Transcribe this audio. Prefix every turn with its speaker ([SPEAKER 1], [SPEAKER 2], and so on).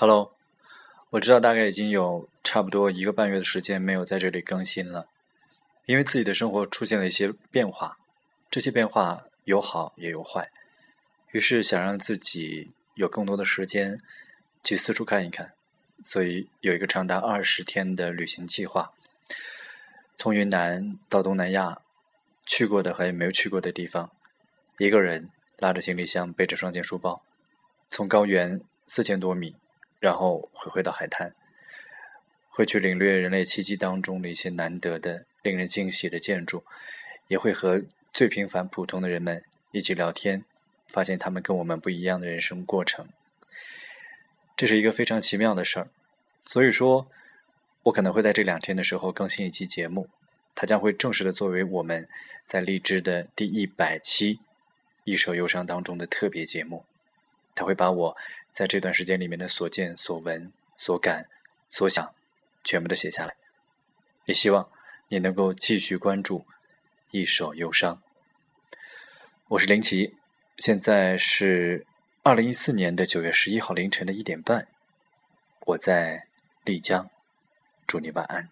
[SPEAKER 1] Hello，我知道大概已经有差不多一个半月的时间没有在这里更新了，因为自己的生活出现了一些变化，这些变化有好也有坏，于是想让自己有更多的时间去四处看一看，所以有一个长达二十天的旅行计划，从云南到东南亚，去过的和没有去过的地方，一个人拉着行李箱，背着双肩书包，从高原四千多米。然后会回到海滩，会去领略人类奇迹当中的一些难得的、令人惊喜的建筑，也会和最平凡普通的人们一起聊天，发现他们跟我们不一样的人生过程。这是一个非常奇妙的事儿，所以说，我可能会在这两天的时候更新一期节目，它将会正式的作为我们在荔枝的第一百期《一首忧伤》当中的特别节目。他会把我在这段时间里面的所见所闻所感所想全部都写下来，也希望你能够继续关注一首忧伤。我是林奇，现在是二零一四年的九月十一号凌晨的一点半，我在丽江，祝你晚安。